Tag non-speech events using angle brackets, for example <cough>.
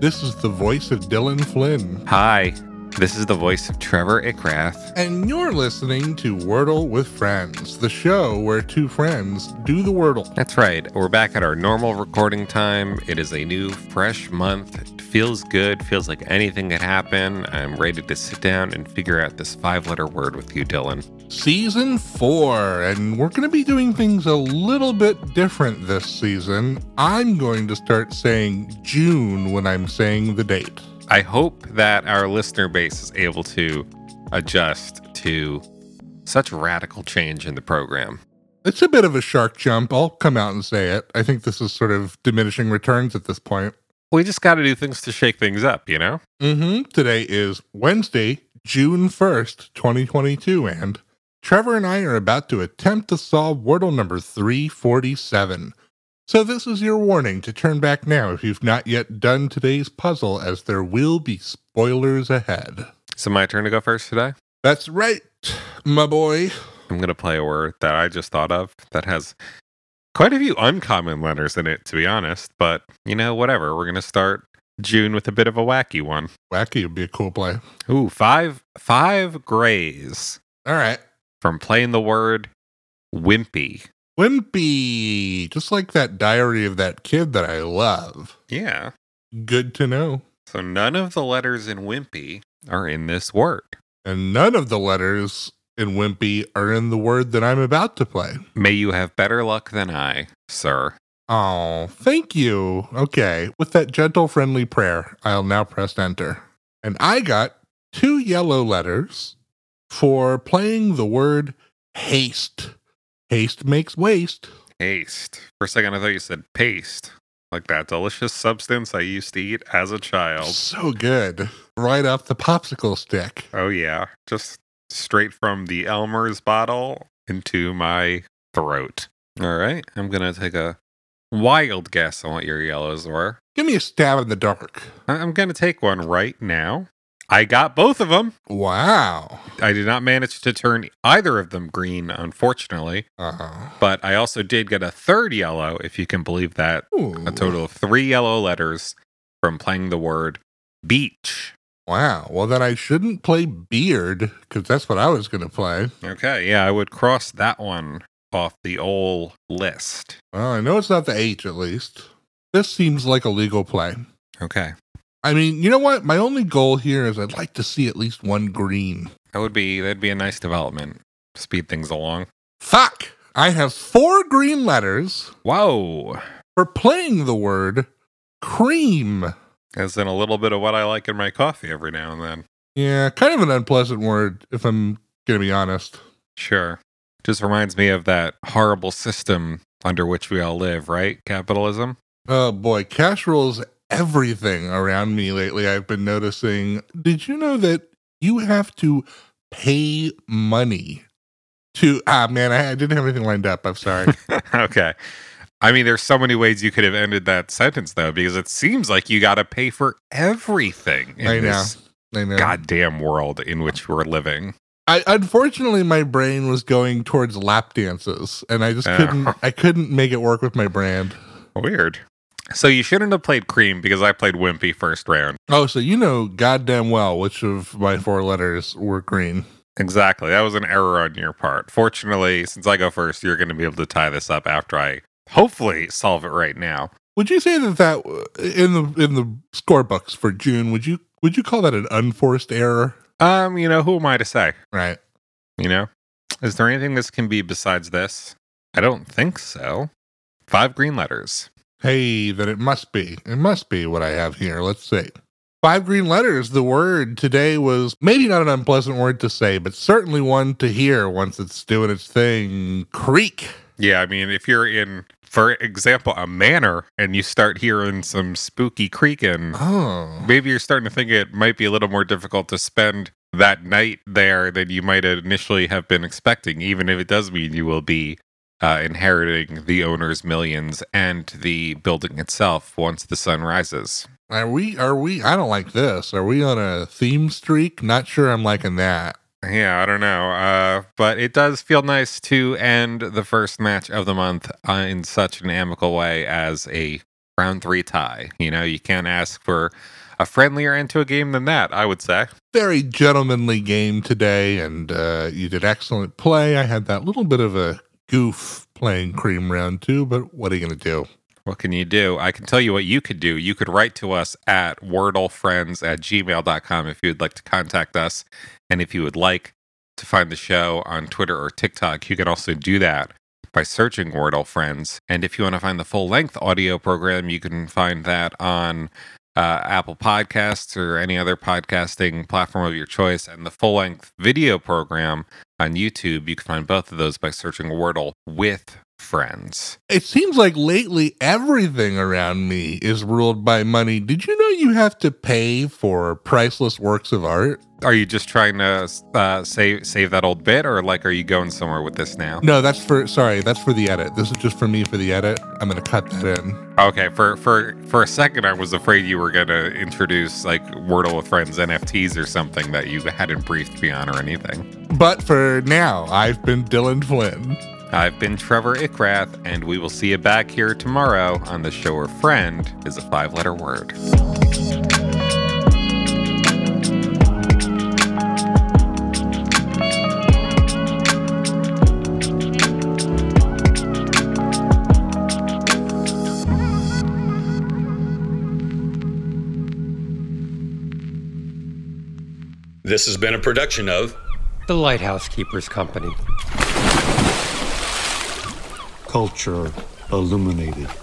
This is the voice of Dylan Flynn, Hi, this is the voice of Trevor Ickrath. and you're listening to Wordle with Friends, the show where two friends do the Wordle. That's right, we're back at our normal recording time. It is a new, fresh month. Feels good, feels like anything could happen. I'm ready to sit down and figure out this five letter word with you, Dylan. Season 4, and we're going to be doing things a little bit different this season. I'm going to start saying June when I'm saying the date. I hope that our listener base is able to adjust to such radical change in the program. It's a bit of a shark jump. I'll come out and say it. I think this is sort of diminishing returns at this point. We just got to do things to shake things up, you know? Mm-hmm. Today is Wednesday, June 1st, 2022, and Trevor and I are about to attempt to solve Wordle number 347. So this is your warning to turn back now if you've not yet done today's puzzle, as there will be spoilers ahead. So, my turn to go first today? That's right, my boy. I'm going to play a word that I just thought of that has quite a few uncommon letters in it, to be honest. But, you know, whatever. We're going to start June with a bit of a wacky one. Wacky would be a cool play. Ooh, five, five grays All right. from playing the word wimpy. Wimpy, just like that diary of that kid that I love. Yeah. Good to know. So, none of the letters in wimpy are in this word. And none of the letters in Wimpy are in the word that I'm about to play. May you have better luck than I, sir. Oh, thank you. Okay, with that gentle, friendly prayer, I'll now press enter. And I got two yellow letters for playing the word haste. Haste makes waste. Haste. For a second, I thought you said paste, like that delicious substance I used to eat as a child. So good. Right off the popsicle stick. Oh, yeah. Just straight from the Elmer's bottle into my throat. All right. I'm going to take a wild guess on what your yellows were. Give me a stab in the dark. I- I'm going to take one right now. I got both of them. Wow. I did not manage to turn either of them green, unfortunately, Uh-huh. but I also did get a third yellow, if you can believe that. Ooh. A total of three yellow letters from playing the word beach. Wow. Well, then I shouldn't play beard because that's what I was going to play. Okay, yeah, I would cross that one off the old list. Well, I know it's not the H at least. This seems like a legal play. Okay. I mean, you know what? My only goal here is I'd like to see at least one green. That would be that'd be a nice development. Speed things along. Fuck! I have four green letters Whoa. for playing the word cream. As in a little bit of what I like in my coffee every now and then. Yeah, kind of an unpleasant word, if I'm going to be honest. Sure. Just reminds me of that horrible system under which we all live, right? Capitalism. Oh boy, cash rules everything around me lately. I've been noticing. Did you know that you have to pay money to? Ah, man, I, I didn't have anything lined up. I'm sorry. <laughs> okay. I mean, there's so many ways you could have ended that sentence, though, because it seems like you got to pay for everything in I know. this I know. goddamn world in which we're living. I unfortunately my brain was going towards lap dances, and I just Oh. couldn't. I couldn't make it work with my brand. Weird. So you shouldn't have played Cream because I played Wimpy first round. Oh, so you know goddamn well which of my four letters were green. Exactly. That was an error on your part. Fortunately, since I go first, you're going to be able to tie this up after I hopefully solve it right now. Would you say that that in the in the score books for June? Would you would you call that an unforced error? Um, you know, who am I to say? Right. You know? Is there anything this can be besides this? I don't think so. Five green letters. Hey, then it must be. It must be what I have here. Let's see. Five green letters. The word today was maybe not an unpleasant word to say, but certainly one to hear once it's doing its thing. Creak. Yeah, I mean, if you're in, for example, a manor and you start hearing some spooky creaking, Oh. maybe you're starting to think it might be a little more difficult to spend that night there than you might initially have been expecting, even if it does mean you will be uh, inheriting the owner's millions and the building itself once the sun rises. Are we? Are we? I don't like this. Are we on a theme streak? Not sure. I'm liking that. Yeah, I don't know. Uh, but it does feel nice to end the first match of the month uh, in such an amicable way as a round three tie. You know, you can't ask for a friendlier end to a game than that, I would say. Very gentlemanly game today, and uh, you did excellent play. I had that little bit of a goof playing cream round two, but what are you going to do? What can you do? I can tell you what you could do. You could write to us at wordlefriends at gmail.com if you would like to contact us. And if you would like to find the show on Twitter or TikTok, you can also do that by searching Wordle Friends. And if you want to find the full length audio program, you can find that on uh, Apple Podcasts or any other podcasting platform of your choice. And the full length video program on YouTube, you can find both of those by searching Wordle with friends. It seems like lately everything around me is ruled by money. Did you know you have to pay for priceless works of art? Are you just trying to uh, save save that old bit, or like, are you going somewhere with this now? No, that's for sorry, that's for the edit. This is just for me for the edit. I'm gonna cut that in. Okay, for for for a second, I was afraid you were gonna introduce like Wordle with Friends NFTs or something that you hadn't briefed me on or anything. But for now, I've been Dylan Flynn. I've been Trevor Ickrath, and we will see you back here tomorrow on the show where friend is a five letter word. This has been a production of The Lighthouse Keepers Company. Culture illuminated.